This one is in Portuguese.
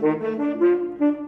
Música